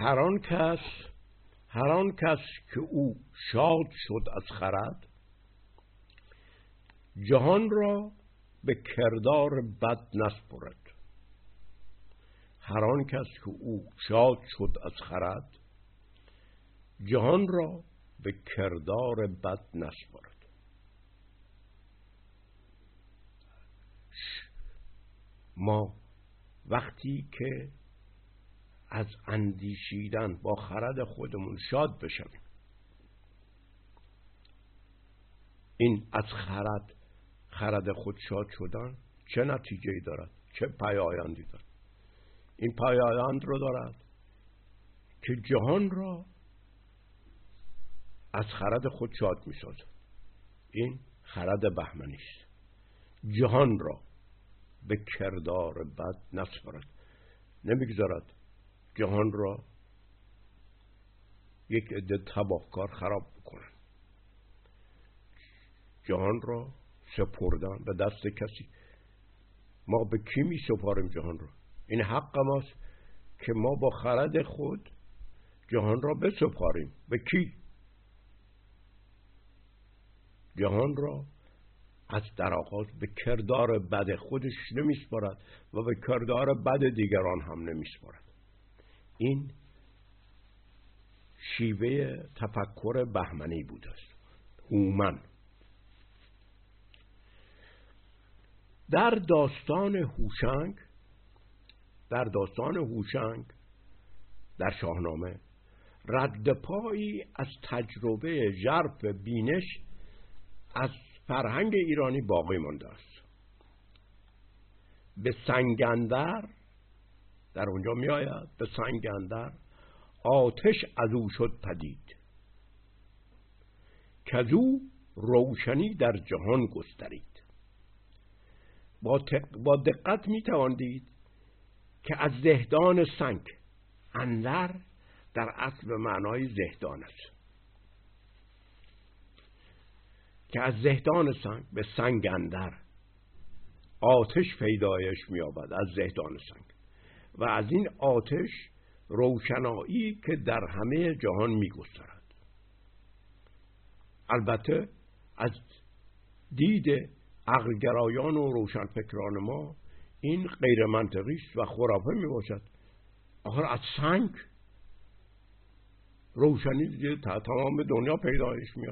هر آن کس هر آن کس که او شاد شد از خرد جهان را به کردار بد نسپرد. هر آن کس که او شاد شد از خرد جهان را به کردار بد نسپرد. ما وقتی که از اندیشیدن با خرد خودمون شاد بشویم. این از خرد خرد خود شاد شدن چه نتیجه دارد؟ چه پیایندی دارد؟ این پیایند رو دارد که جهان را از خرد خود شاد می سازد این خرد بهمنی است. جهان را به کردار بد نسپرد نمی‌گذارد جهان را یک عده تباهکار خراب بکنن. جهان را سپردن به دست کسی. ما به کی می سپاریم جهان را؟ این حق ماست که ما با خرد خود جهان را بسپاریم. به کی؟ جهان را از در آغاز به کردار بد خودش نمیسپارد و به کردار بد دیگران هم نمیسپارد این شیوه تفکر بهمنی بود است. هومن. در داستان هوشنگ در داستان هوشنگ در شاهنامه رد پایی از تجربه ژرف بینش از فرهنگ ایرانی باقی مانده است. به سنگندر در اونجا می آید به سنگندر آتش از او شد پدید. که او روشنی در جهان گسترید. با, با دقت می تواندید که از زهدان سنگ اندر در اصل معنای زهدان است. که از زهدان سنگ به سنگ اندر آتش پیدایش میابد از زهدان سنگ. و از این آتش روشنایی که در همه جهان میگسترد. البته از دید عقلگرایان و روشنفکران ما این غیر منطقی است و خرافه می باشد آخر از سنگ روشنی تمام دنیا پیدایش می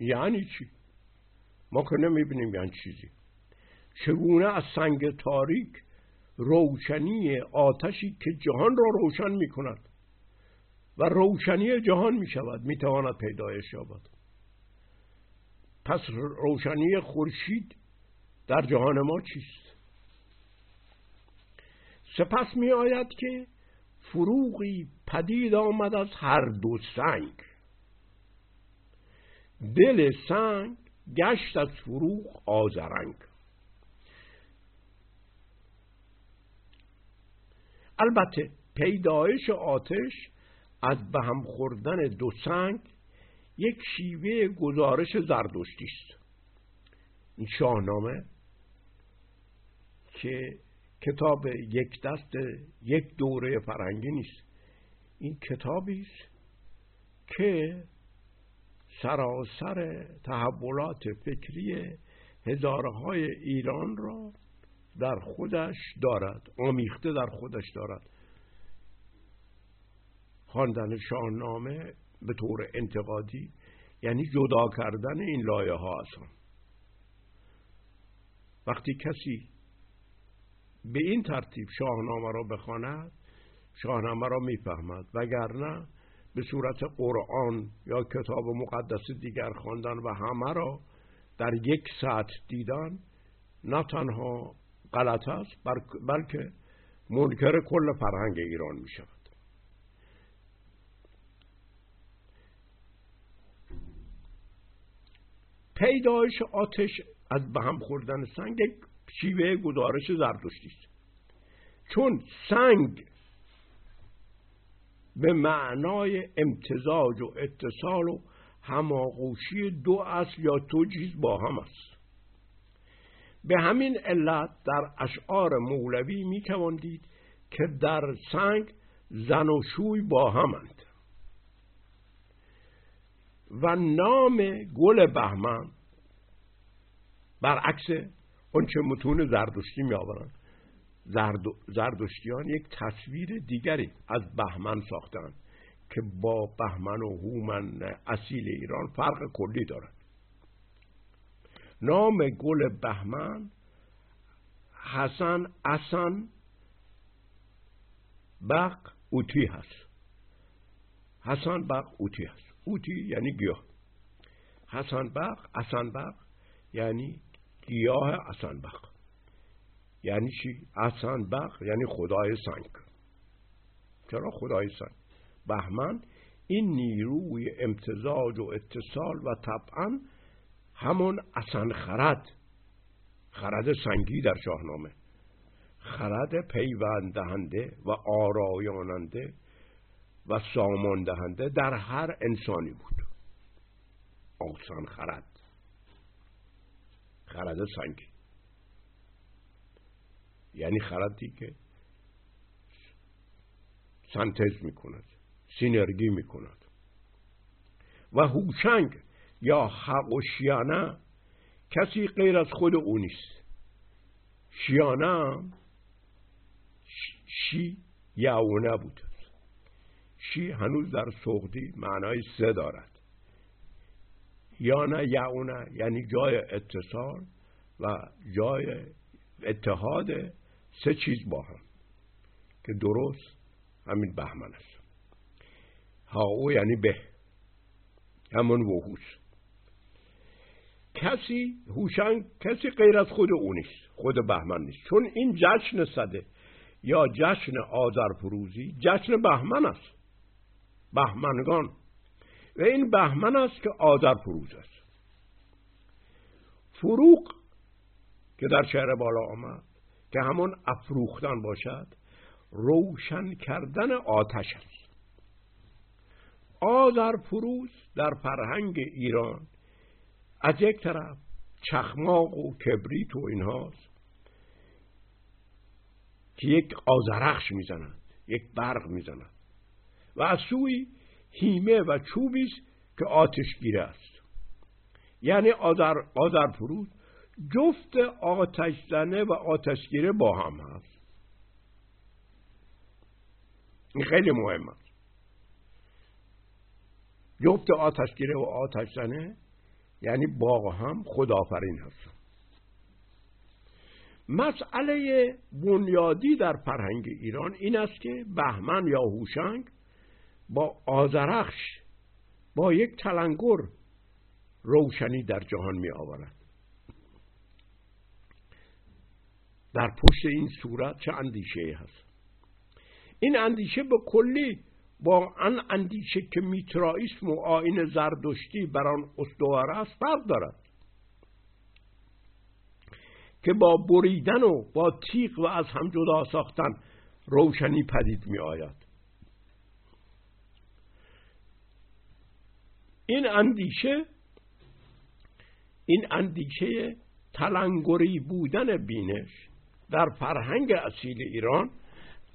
یعنی چی؟ ما که نمی‌بینیم یعنی چیزی. چگونه از سنگ تاریک روشنی آتشی که جهان را روشن می کند و روشنی جهان می شود می تواند پیدایش یابد. پس روشنی خورشید در جهان ما چیست؟ سپس می آید که فروغی پدید آمد از هر دو سنگ. دل سنگ گشت از فروغ آزرنگ البته پیدایش آتش از به هم خوردن دو سنگ یک شیوه گزارش زردشتی است. این شاهنامه که کتاب یک دست یک دوره فرنگی نیست. این کتابی است که سراسر تحولات فکری هزارهای ایران را در خودش دارد آمیخته در خودش دارد. خواندن شاهنامه به طور انتقادی یعنی جدا کردن این لایه ها هستن وقتی کسی به این ترتیب شاهنامه را بخواند شاهنامه را می‌فهمد. وگرنه به صورت قرآن یا کتاب مقدس دیگر خواندن و همه را در یک ساعت دیدن نه تنها غلط است بلکه منکر کل فرهنگ ایران می شود. پیدایش آتش از به هم خوردن سنگ شیوه گزارش زردشتی است. چون سنگ به معنای امتزاج و اتصال و هماغوشی دو اصل یا دو چیز با هم است. به همین علت در اشعار مولوی می که در سنگ زن و شوی با همند. و نام گل بهمن برعکس چه متون زردشتی می آورند زرد... زردشتیان یک تصویر دیگری از بهمن ساختند که با بهمن و هومن اصیل ایران فرق کلی دارد. نام گل بهمن حسن اسن بق اوتی هست. حسن بق اوتی هست. اوتی یعنی گیاه. حسن بق اسن بق یعنی گیاه اسن بق. یعنی چی؟ اسن بق یعنی خدای سنگ. چرا خدای سنگ؟ بهمن این نیروی امتزاج و اتصال و طبعا همون اصلا خرد. خرد سنگی در شاهنامه. خرد پیوند دهنده و آرایاننده و سامان دهنده در هر انسانی بود. آسان خرد. خرد سنگی. یعنی خردی که سنتز می کند سینرگی می و هوشنگ. یا حق و شیانه کسی غیر از خود او نیست. شیانه شی یعونه بود. شی هنوز در سغدی معنای سه دارد. یا نه یعونه یعنی جای اتصال و جای اتحاد سه چیز با هم که درست همین بهمن است. ها او یعنی به همون وحوس کسی هوشنگ کسی غیر از خود او نیست خود بهمن نیست. چون این جشن صده یا جشن آذر فروزی جشن بهمن است. بهمنگان. و این بهمن است که آذر فروز است. فروغ که در شهر بالا آمد که همون افروختن باشد روشن کردن آتش است. آذر فروز در فرهنگ ایران از یک طرف چخماق و کبریت و اینهاست که یک آزرخش می‌زنند یک برق می‌زنند و از سوی هیمه و چوبی است که آتشگیره است. یعنی آذر, آذر فروز جفت آتش زنه و آتشگیره با هم هست. این خیلی مهم است. جفت آتشگیره و آتش زنه یعنی با هم خدافرین هست مسئله بنیادی در فرهنگ ایران این است که بهمن یا هوشنگ با آزرخش با یک تلنگر روشنی در جهان می آورد در پشت این صورت چه اندیشه هست؟ این اندیشه به کلی با آن اندیشه که میترائیسم و آین زردشتی بر آن استوار است فرق دارد. که با بریدن و با تیغ و از هم جدا ساختن روشنی پدید می آید این اندیشه این اندیشه تلنگری بودن بینش در فرهنگ اصیل ایران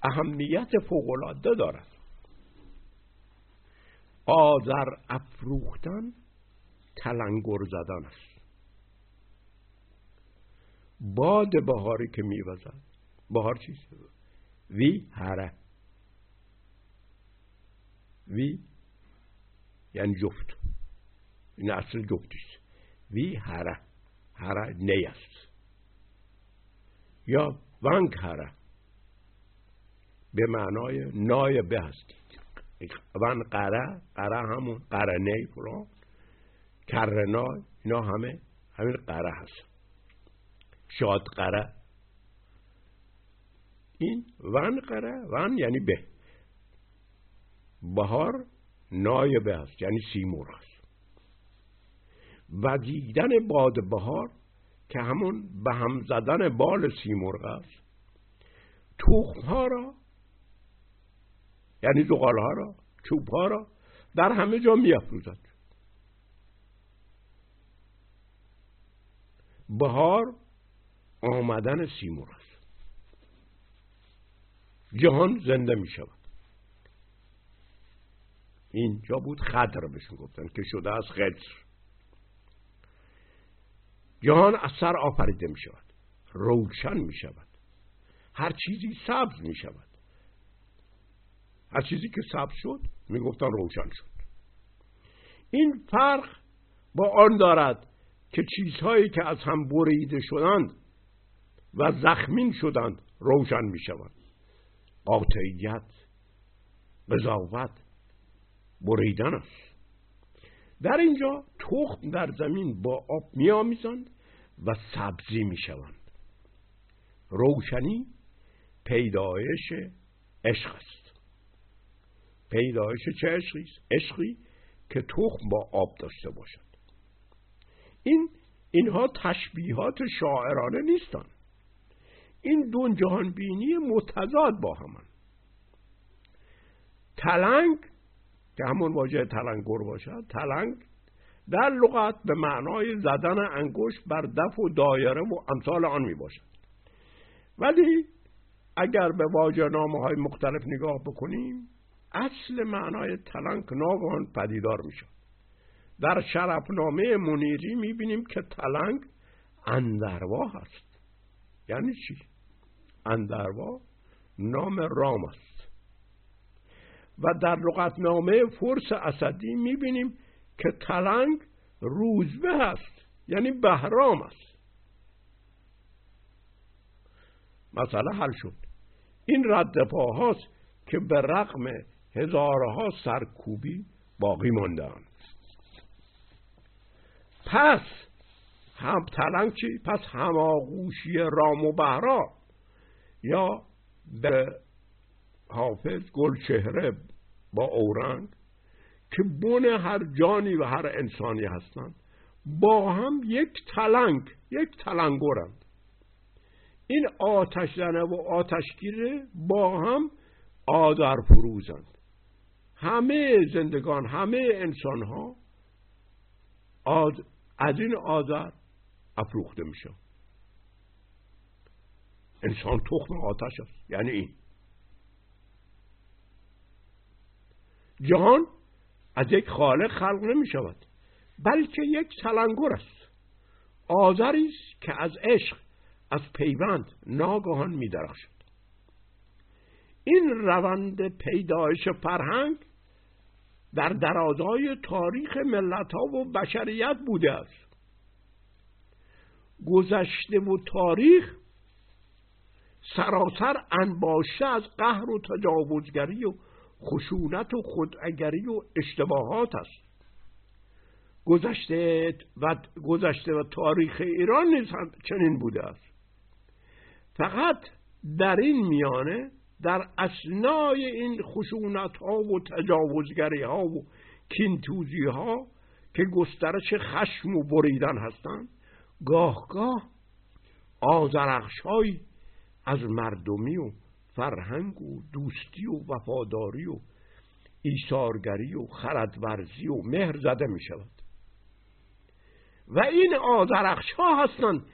اهمیت فوقالعاده دارد. آذر افروختن تلنگر زدن است. باد بهاری که میوزد. بهار چیست وی هره. وی یعنی جفت. این اصل جفتیست وی هره. هره نی است. یا ونگ هره. به معنای نایبه هست ون قره قره همون قرنه فلان کرنای اینا همه همین قره هست. شاد قره. این ون قره ون یعنی به. بهار نایبه هست یعنی سیمور هست وزیدن باد بهار که همون به هم زدن بال سیمرغ است توخ ها را یعنی زغال ها را چوب ها را در همه جا می افروزد بهار آمدن سیمور است. جهان زنده می شود اینجا بود خدر بهشون گفتن که شده از خدر جهان از سر آفریده می شود روشن می شود هر چیزی سبز می شود هر چیزی که سبز شد می گفتن روشن شد. این فرق با آن دارد که چیزهایی که از هم بریده شدند و زخمین شدند روشن می شوند قاطعیت قضاوت بریدن است. در اینجا تخم در زمین با آب میآمیزند و سبزی می شوند روشنی پیدایش عشق است. پیدایش چه عشقی عشقی که تخم با آب داشته باشد. این اینها تشبیهات شاعرانه نیستند این دو جهان بینی متضاد با همان تلنگ که همون واژه تلنگر باشد تلنگ در لغت به معنای زدن انگشت بر دف و دایره و امثال آن می باشد ولی اگر به واژه نامه های مختلف نگاه بکنیم اصل معنای تلنگ ناگهان پدیدار می شود در شرفنامه منیری می بینیم که تلنگ اندروا هست. یعنی چی؟ اندروا نام رام است. و در لغتنامه فرس اسدی می‌بینیم که تلنگ روزبه هست یعنی بهرام است. مسئله حل شد. این رد پاهاست که به رقم هزارها سرکوبی باقی ماندهاند پس هم چی؟ پس هماغوشی رام و بهرام یا به حافظ گل چهره با اورنگ که بن هر جانی و هر انسانی هستند با هم یک تلنگ یک تلنگرند این آتش زنه و آتشگیره با هم آذر فروزند همه زندگان همه انسان ها از این آذر افروخته میشه. انسان تخم آتش است. یعنی این. جهان از یک خالق خلق نمی شود بلکه یک تلنگر است. آذری است که از عشق از پیوند ناگهان می درخشد این روند پیدایش فرهنگ در درازای تاریخ ملت ها و بشریت بوده است. گذشته و تاریخ سراسر انباشته از قهر و تجاوزگری و خشونت و خوداگری و اشتباهات است. گذشته و گذشته و تاریخ ایران نیز چنین بوده است. فقط در این میانه در اسنای این خشونت ها و تجاوزگری ها و کینتوزی ها که گسترش خشم و بریدن هستند گاه گاه آزرخش از مردمی و فرهنگ و دوستی و وفاداری و ایثارگری و خردورزی و مهر زده می شود و این آزرخش ها هستند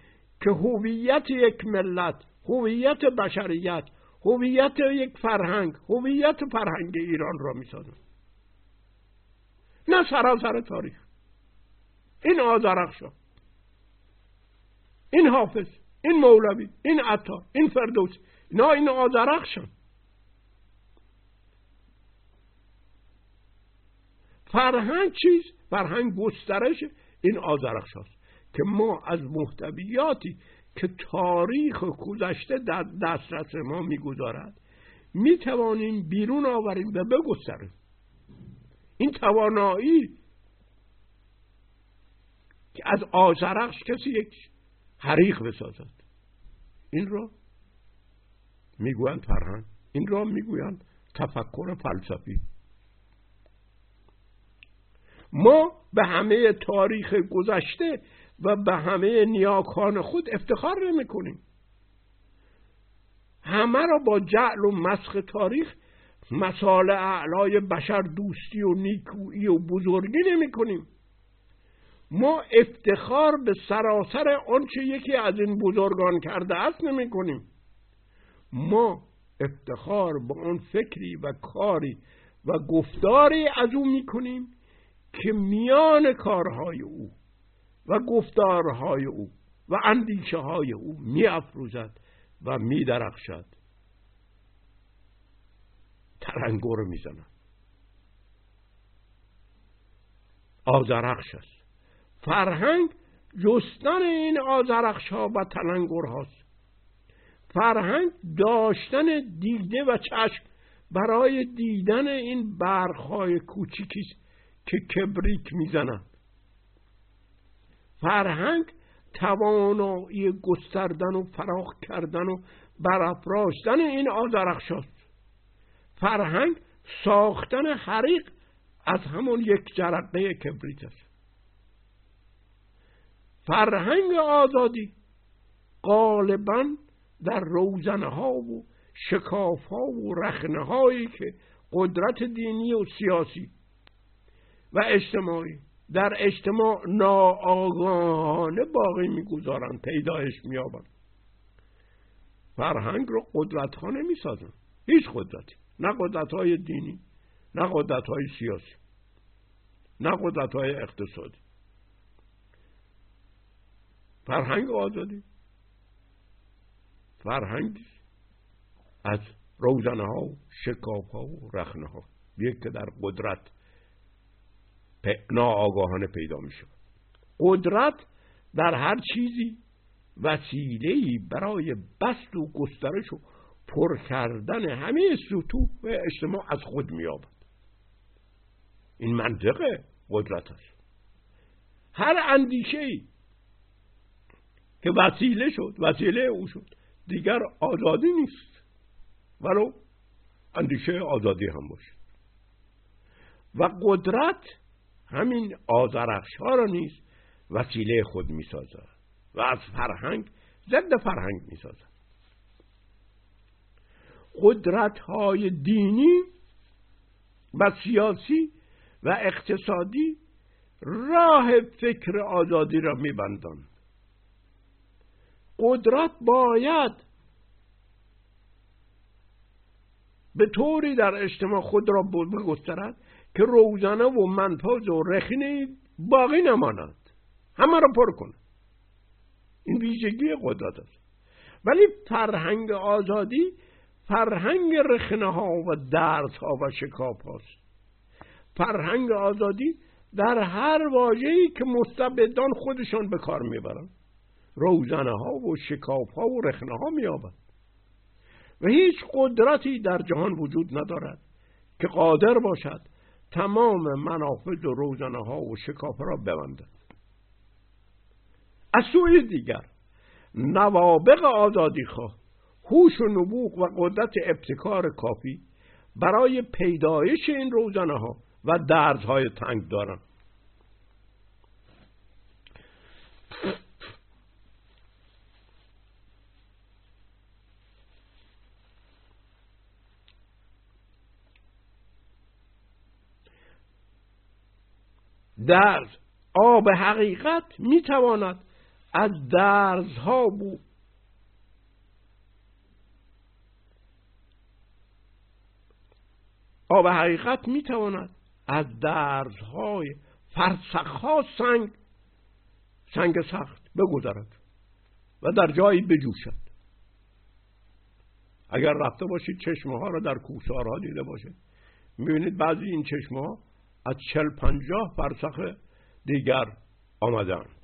که هویت یک ملت هویت بشریت هویت یک فرهنگ هویت فرهنگ ایران را می‌سازند نه سراسر تاریخ. این آزرخش ها. این حافظ این مولوی این عطا این فردوس. اینا این آزرخشن فرهنگ چیز؟ فرهنگ گسترش این آزرخش هست که ما از محتویاتی که تاریخ گذشته در دسترس ما می‌گذارد. می‌توانیم بیرون آوریم و بگستریم. این توانایی که از آزرخش کسی یک حریق بسازد. این را می‌گویند فرهنگ. این را می‌گویند تفکر فلسفی. ما به همه تاریخ گذشته و به همه نیاکان خود افتخار نمی کنیم. همه را با جعل و مسخ تاریخ مسال اعلای بشر دوستی و نیکویی و بزرگی نمی کنیم. ما افتخار به سراسر آنچه یکی از این بزرگان کرده است نمی کنیم. ما افتخار به آن فکری و کاری و گفتاری از او می‌کنیم که میان کارهای او و گفتارهای او و اندیشه های او می افروزد و می درخشد ترنگو رو می‌زند. آزرخش است. فرهنگ جستن این آزرخش ها و تلنگر هاست فرهنگ داشتن دیده و چشم برای دیدن این برخهای کوچیکی که کبریک می‌زنند. فرهنگ توانایی گستردن و فراخ کردن و برافراشتن این آزرخشاست فرهنگ ساختن حریق از همون یک جرقه کبریت است. فرهنگ آزادی غالبا در روزنه ها و شکاف ها و رخنه هایی که قدرت دینی و سیاسی و اجتماعی. در اجتماع ناآگاهانه باقی می‌گذارند پیدایش میابند فرهنگ رو قدرت ها نمی‌سازن. هیچ قدرتی. نه قدرت های دینی نه قدرت های سیاسی نه قدرت های اقتصادی. فرهنگ آزادی. فرهنگ از روزنه ها و شکاف ها و رخنه ها یک که در قدرت ناآگاهانه پیدا می شود قدرت در هر چیزی وسیله برای بست و گسترش و پر کردن همه سطوح و اجتماع از خود مییابد. این منطقه قدرت است هر اندیشه ای که وسیله شد وسیله او شد دیگر آزادی نیست. ولو اندیشه آزادی هم باشد. و قدرت همین آزرخش ها را نیز وسیله خود می سازد و از فرهنگ ضد فرهنگ می سازد قدرت های دینی و سیاسی و اقتصادی راه فکر آزادی را میبندند. قدرت باید به طوری در اجتماع خود را بگسترد که روزانه و منپاز و رخینه باقی نماند. همه را پر کند این ویژگی قدرت است ولی فرهنگ آزادی فرهنگ رخنه ها و درس ها و شکاف هاست فرهنگ آزادی در هر واجهی که مستبدان خودشان به کار می‌برند روزنه ها و شکاف ها و رخنه ها میابند و هیچ قدرتی در جهان وجود ندارد که قادر باشد تمام منافذ و روزنه ها و شکاف را ببندد از سوی دیگر نوابق آزادی خواه هوش و نبوغ و قدرت ابتکار کافی برای پیدایش این روزنه ها و درزهای تنگ دارند درز آب حقیقت می‌تواند از درزها بود آب حقیقت می‌تواند از درزهای فرسخها سنگ سنگ سخت بگذرد و در جایی بجوشد. اگر رفته باشید چشمه ها را در کوسارها دیده باشید. می‌بینید بعضی این چشمه ها از چل پنجاه فرسخ دیگر آمدند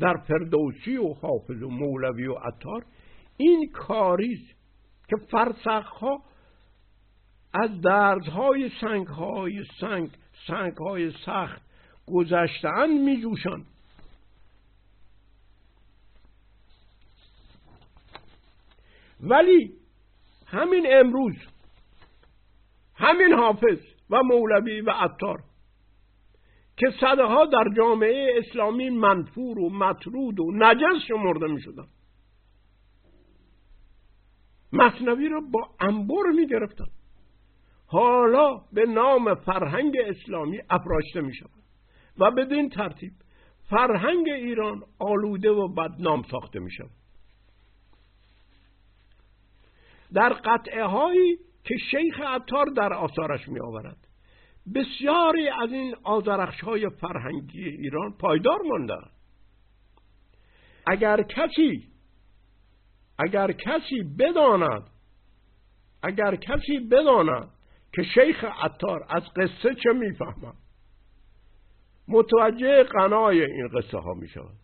در فردوسی و حافظ و مولوی و عطار این کاریست که فرسخها از دردهای سنگهای سنگ سنگهای سخت گذشتن می جوشن ولی همین امروز همین حافظ و مولوی و عطار که صدها در جامعه اسلامی منفور و مطرود و نجس شمرده می شدن مصنوی را با انبر می گرفتن حالا به نام فرهنگ اسلامی افراشته می شود و بدین ترتیب فرهنگ ایران آلوده و بدنام ساخته می شود در قطعه هایی که شیخ عطار در آثارش می آورد بسیاری از این آزرخش های فرهنگی ایران پایدار مانده. اگر کسی اگر کسی بداند اگر کسی بداند که شیخ عطار از قصه چه می‌فهمد. متوجه قنای این قصه ها می شود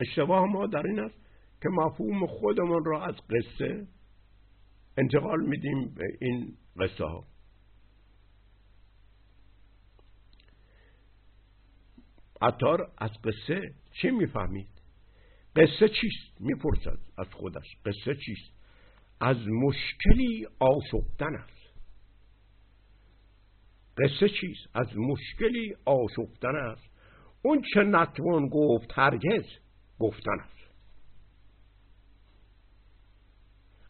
اشتباه ما در این است که مفهوم خودمون را از قصه انتقال میدیم به این قصه ها. عطار از قصه چی می‌فهمید؟ قصه چیست؟ می‌پرسد از خودش. قصه چیست؟ از مشکلی آشفتن است. قصه چیست؟ از مشکلی آشفتن است. اون چه نتوان گفت هرگز گفتن است.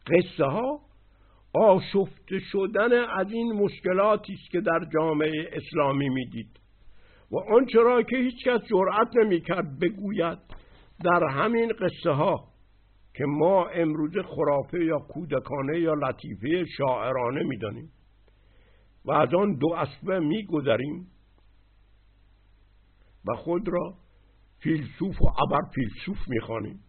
قصه ها آشفته شدن از این مشکلاتی است که در جامعه اسلامی می‌دید. و آنچه را که هیچکس جرأت نمی‌کرد بگوید در همین قصه ها که ما امروز خرافه یا کودکانه یا لطیفه شاعرانه می‌دانیم و از آن دو اسبه میگذریم و خود را فیلسوف و ابر فیلسوف می‌خوانیم.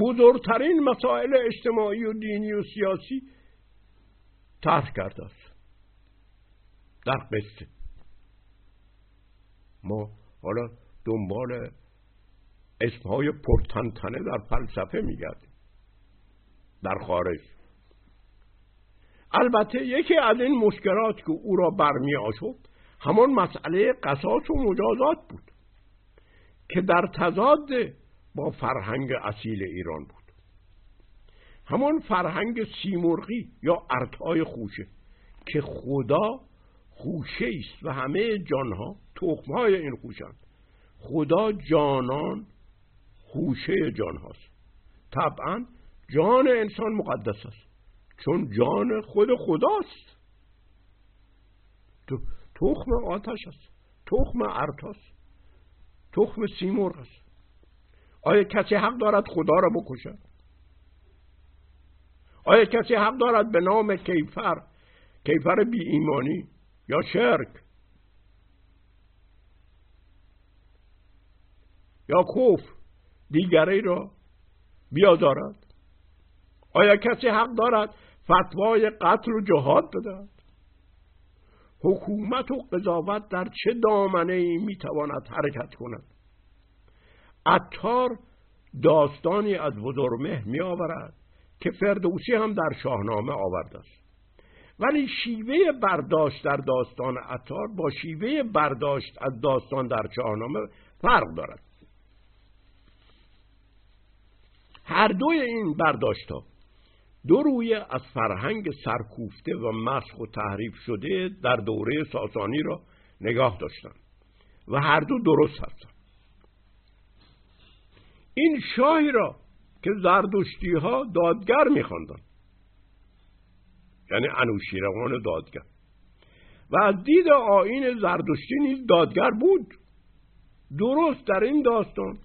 بزرگترین مسائل اجتماعی و دینی و سیاسی طرح کرده است. در قصه ما حالا دنبال اسمهای پرتنتنه در فلسفه میگردیم. در خارج. البته یکی از این مشکلات که او را برمی آشفت همان مسئله قصاص و مجازات بود که در تضاد با فرهنگ اصیل ایران بود. همان فرهنگ سیمرغی یا ارتای خوشه که خدا خوشه است و همه جانها تخمهای این خوشند خدا جانان خوشه جان هاست طبعا جان انسان مقدس است. چون جان خود خداست. تخم آتش است. تخم ارتاس تخم سیمرغ است. آیا کسی حق دارد خدا را بکشد؟ آیا کسی حق دارد به نام کیفر کیفر بی ایمانی یا شرک؟ یا کفر دیگری را بیادارد؟ آیا کسی حق دارد فتوای قتل و جهاد بدهد؟ حکومت و قضاوت در چه دامنه ای می‌تواند حرکت کند؟ عطار داستانی از بزرمه می آورد که فردوسی هم در شاهنامه آورده است. ولی شیوه برداشت در داستان عطار با شیوه برداشت از داستان در شاهنامه فرق دارد. هر دوی این برداشت ها دو روی از فرهنگ سرکوفته و مسخ و تحریف شده در دوره ساسانی را نگاه داشتند و هر دو درست هستند. این شاهی را که زردشتی ها دادگر میخواندند یعنی انوشیروان دادگر. و از دید آین زردشتی نیز دادگر بود. درست در این داستان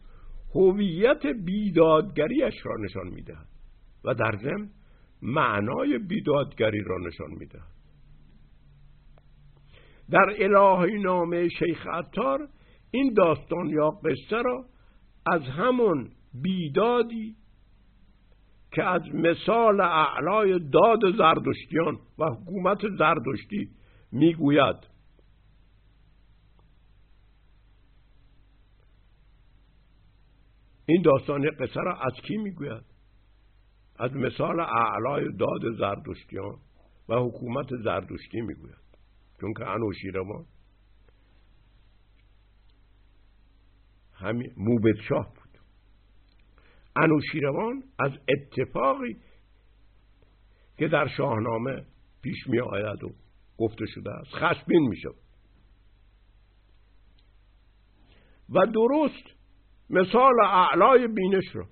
هویت بیدادگریش را نشان می‌دهد و در ضمن معنای بیدادگری را نشان می‌دهد. در الهی نامه شیخ عطار این داستان یا قصه را از همون بیدادی که از مثال اعلای داد زردشتیان و حکومت زردشتی می‌گوید. این داستان قصه را از کی می‌گوید؟ از مثال اعلای داد زردشتیان و حکومت زردشتی می‌گوید. چون که انوشیروان همین موبت شاه بود. انوشیروان از اتفاقی که در شاهنامه پیش می آید و گفته شده است خشبین می شود. و درست مثال اعلای بینش را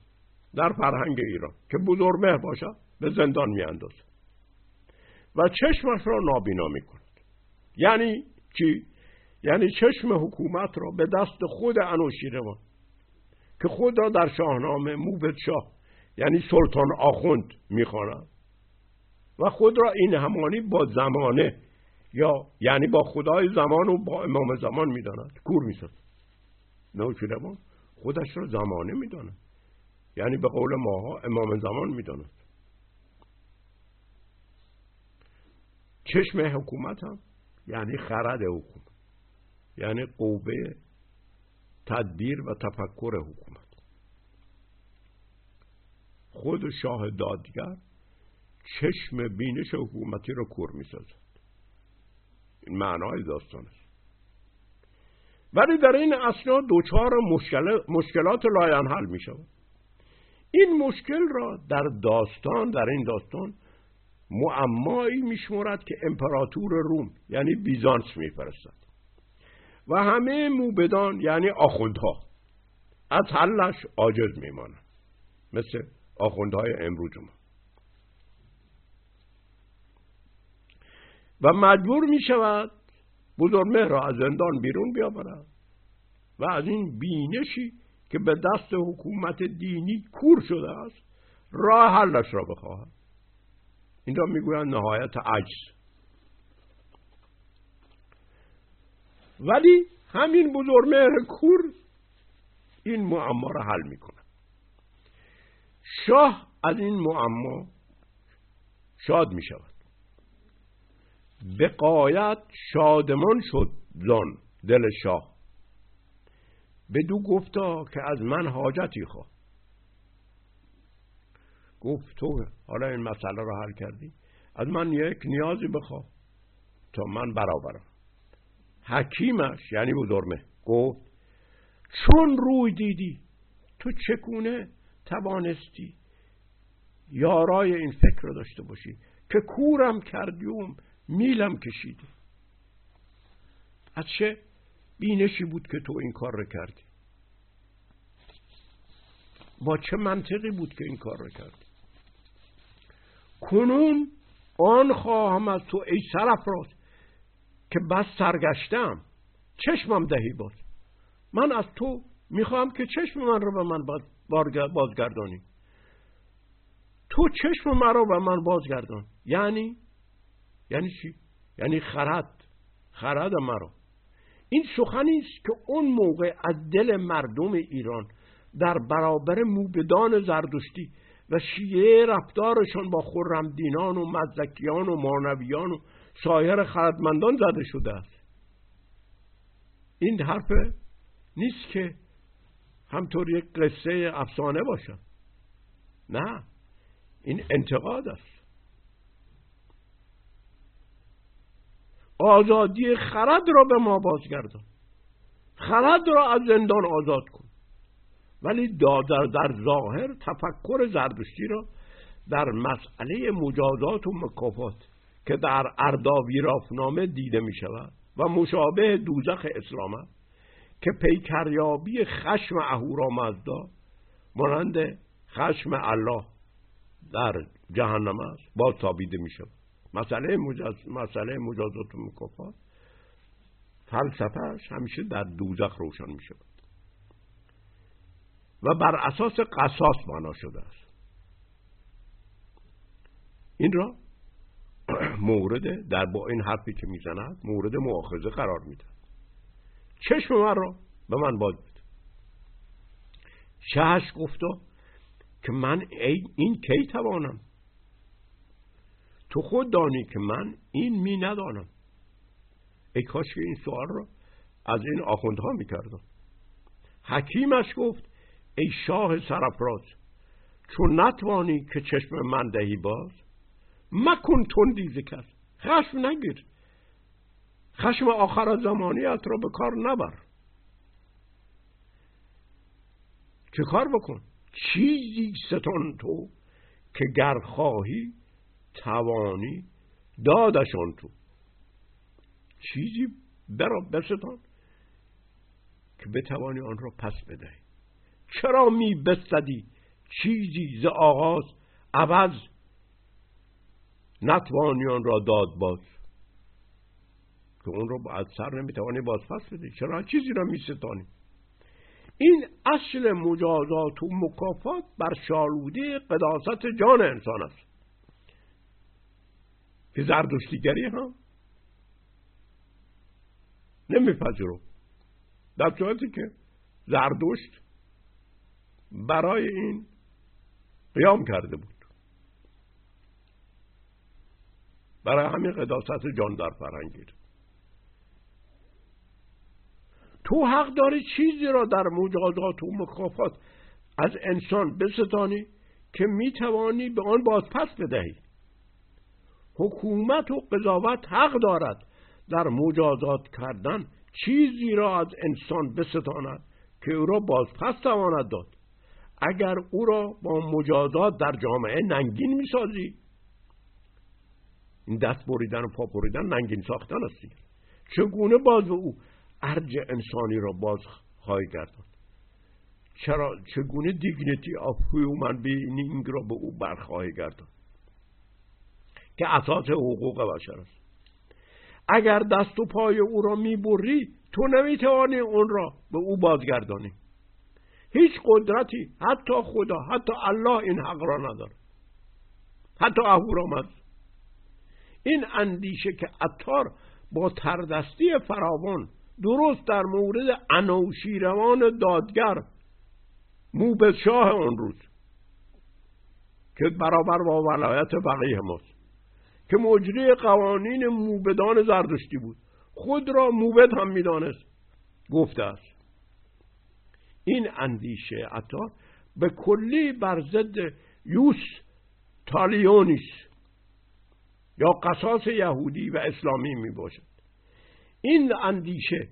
در فرهنگ ایران که بزرگمه باشد به زندان میاندازه و چشمش را نابینا می‌کند یعنی چی؟ یعنی چشم حکومت را به دست خود انوشیروان که خود در شاهنامه موبت شاه یعنی سلطان آخوند می‌خواند. و خود را این همانی با زمانه یا یعنی با خدای زمان و با امام زمان می‌داند کور می‌سازد. نوشیروان خودش را زمانه می‌داند. یعنی به قول ماها امام زمان می‌داند. چشم حکومت هم یعنی خرد حکومت. یعنی قوه تدبیر و تفکر حکومت. خود شاه دادگر چشم بینش حکومتی را کور می‌سازد. این معنای داستان است. ولی در این اثنا دچار مشکلات لاینحل می شود این مشکل را در داستان در این داستان معمایی میشمرد که امپراتور روم یعنی بیزانس میفرستد. و همه موبدان یعنی آخوندها از حلش عاجز میمانند. مثل آخوندهای امروز ما. و مجبور می شود بزرگمه را از زندان بیرون بیاورد و از این بینشی که به دست حکومت دینی کور شده است راه حلش را بخواهد. این را می‌گویند نهایت عجز. ولی همین بزرگمهر کور این معما را حل می‌کنه. شاه از این معما شاد می شود به قایت شادمان شد زان دل شاه. بدو گفتا که از من حاجتی خواه گفت تو حالا این مسئله رو حل کردی؟ از من یک نیازی بخوا تا من برابرم. حکیمش یعنی بزرمه گفت چون روی دیدی تو چکونه توانستی یارای این فکر رو داشته باشی؟ که کورم کردیم میلم کشیدی. از چه بینشی بود که تو این کار رو کردی؟ با چه منطقی بود که این کار رو کردی؟ کنون آن خواهم از تو ای سرفراز که بس سرگشتم چشمم دهی باز من از تو می‌خواهم که چشم من رو به من بازگردانی. تو چشم من به من بازگردان. یعنی؟ یعنی چی؟ یعنی خرد. خرد مرا این سخنی است که اون موقع از دل مردم ایران در برابر موبدان زردشتی و شیعه رفتارشان با خرمدینان و مزدکیان و مانویان و سایر خردمندان زده شده است. این حرف نیست که همطور یک قصه افسانه باشد نه این انتقاد است. آزادی خرد را به ما بازگردان. خرد را از زندان آزاد کن. ولی در, در ظاهر تفکر زردشتی را در مسئله مجازات و مکافات که در ارداوی رافنامه دیده می شود و مشابه دوزخ اسلام است که پیکریابی خشم اهورامزدا مانند خشم الله در جهنم است باز تابیده می شود مسئله, مجاز... مسئله مجازات و فلسفهش همیشه در دوزخ روشن می شود و بر اساس قصاص بنا شده است. این را مورد در با این حرفی که می‌زند مورد مؤاخذه قرار میده چشم من را به من باز بده. شهش گفتا که من این کی توانم؟ تو خود دانی که من این می ندانم. ای کاش که این سوال را از این آخوندها می‌کردم. حکیمش گفت ای شاه سرفراز چون نتوانی که چشم من دهی باز مکن تندی کرد خشم نگیر. خشم آخر زمانیت را به کار نبر. چه کار بکن؟ چیزی ستان تو که گر خواهی توانی دادشان تو. چیزی برا بستان که بتوانی آن را پس بدهی. چرا می بستدی چیزی ز آغاز عوض نتوانی آن را داد باز. که اون رو از سر نمی‌توانی باز پس بدی. چرا چیزی را میستانی؟ این اصل مجازات و مکافات بر شالوده قداست جان انسان است. که زردشتیگری هم نمیپذیرو در صورتی که زردشت برای این قیام کرده بود. برای همین قداست جان در فرهنگیر تو حق داری چیزی را در مجازات و مکافات از انسان بستانی که می‌توانی به آن بازپس بدهی. حکومت و قضاوت حق دارد در مجازات کردن چیزی را از انسان بستاند که او را بازپس تواند داد. اگر او را با مجازات در جامعه ننگین می‌سازی این دست بریدن و پا بریدن ننگین ساختن است چگونه باز او ارج انسانی را باز خواهی گرداند چرا چگونه dignity of human being را به او برخواهی گرداند که اساس حقوق بشر است. اگر دست و پای او را می‌بری تو نمی‌توانی اون را به او بازگردانی. هیچ قدرتی حتی خدا حتی الله این حق را نداره حتی اهورامزدا این اندیشه که اتار با تردستی فراوان درست در مورد انوشیروان دادگر موبدشاه اون روز که برابر با ولایت بقیه ماست که مجری قوانین موبدان زردشتی بود. خود را موبد هم می‌دانست گفته است. این اندیشه عطا به کلی بر ضد یوس تالیونیس یا قصاص یهودی و اسلامی می باشد. این اندیشه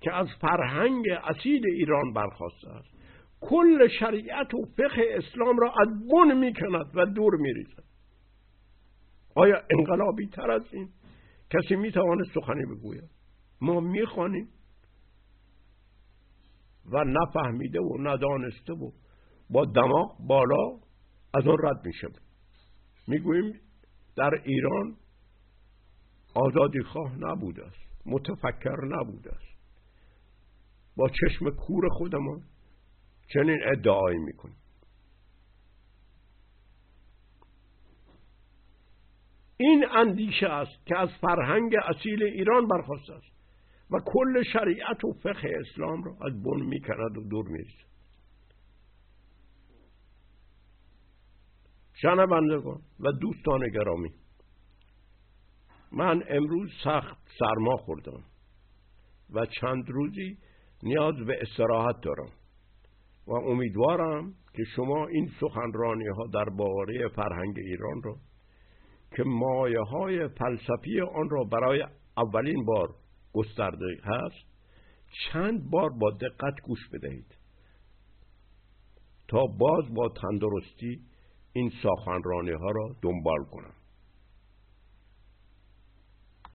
که از فرهنگ اصیل ایران برخواسته است. کل شریعت و فقه اسلام را از بن می کند و دور می ریزد. آیا انقلابی تر از این؟ کسی می تواند سخنی بگوید؟ ما می خوانیم. و نفهمیده و ندانسته و با دماغ بالا از آن رد می می‌گوییم در ایران آزادی خواه نبوده است متفکر نبوده است. با چشم کور خودمان چنین ادعایی می‌کنیم. این اندیشه است که از فرهنگ اصیل ایران برخواسته است و کل شریعت و فقه اسلام را از بن می‌کند و دور میریزد. شنوندگان و دوستان گرامی. من امروز سخت سرما خوردم و چند روزی نیاز به استراحت دارم و امیدوارم که شما این سخنرانی ها در باره فرهنگ ایران را که مایه های فلسفی آن را برای اولین بار گسترده هست چند بار با دقت گوش بدهید تا باز با تندرستی این سخنرانی ها را دنبال کنم.